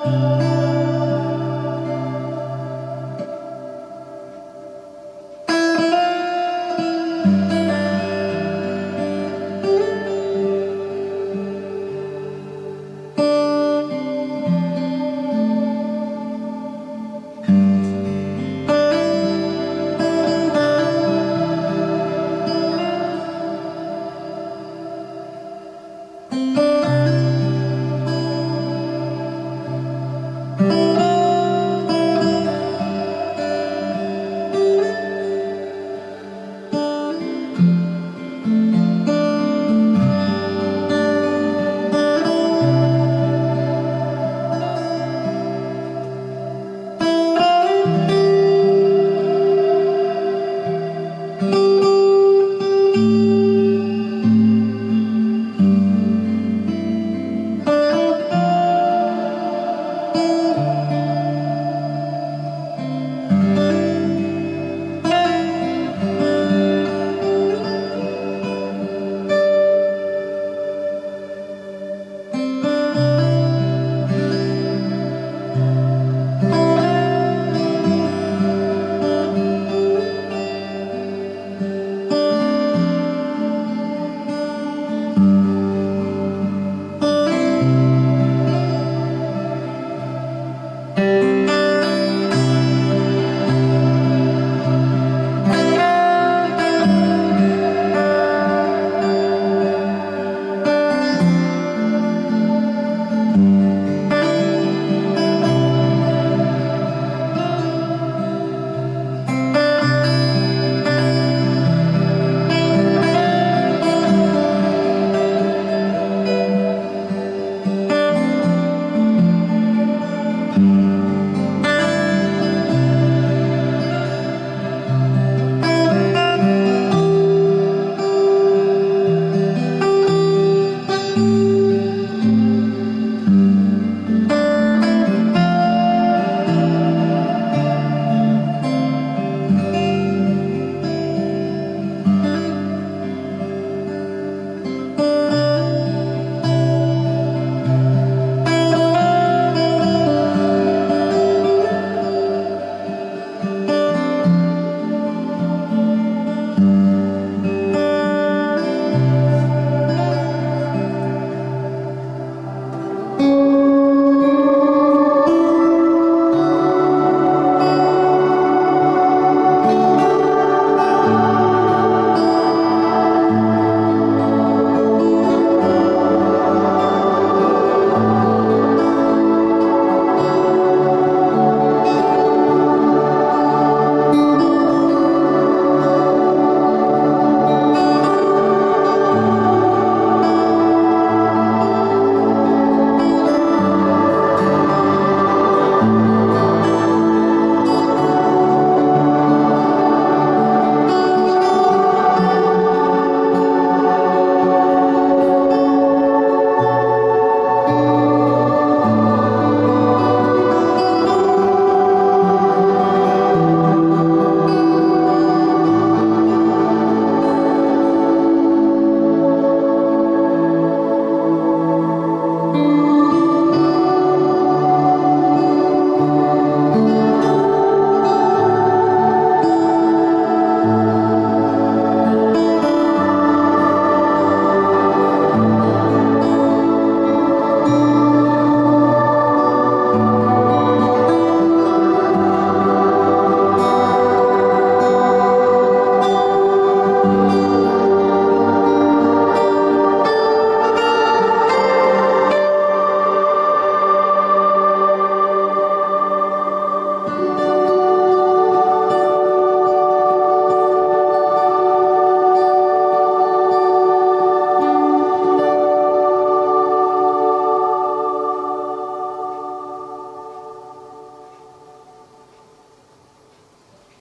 Oh.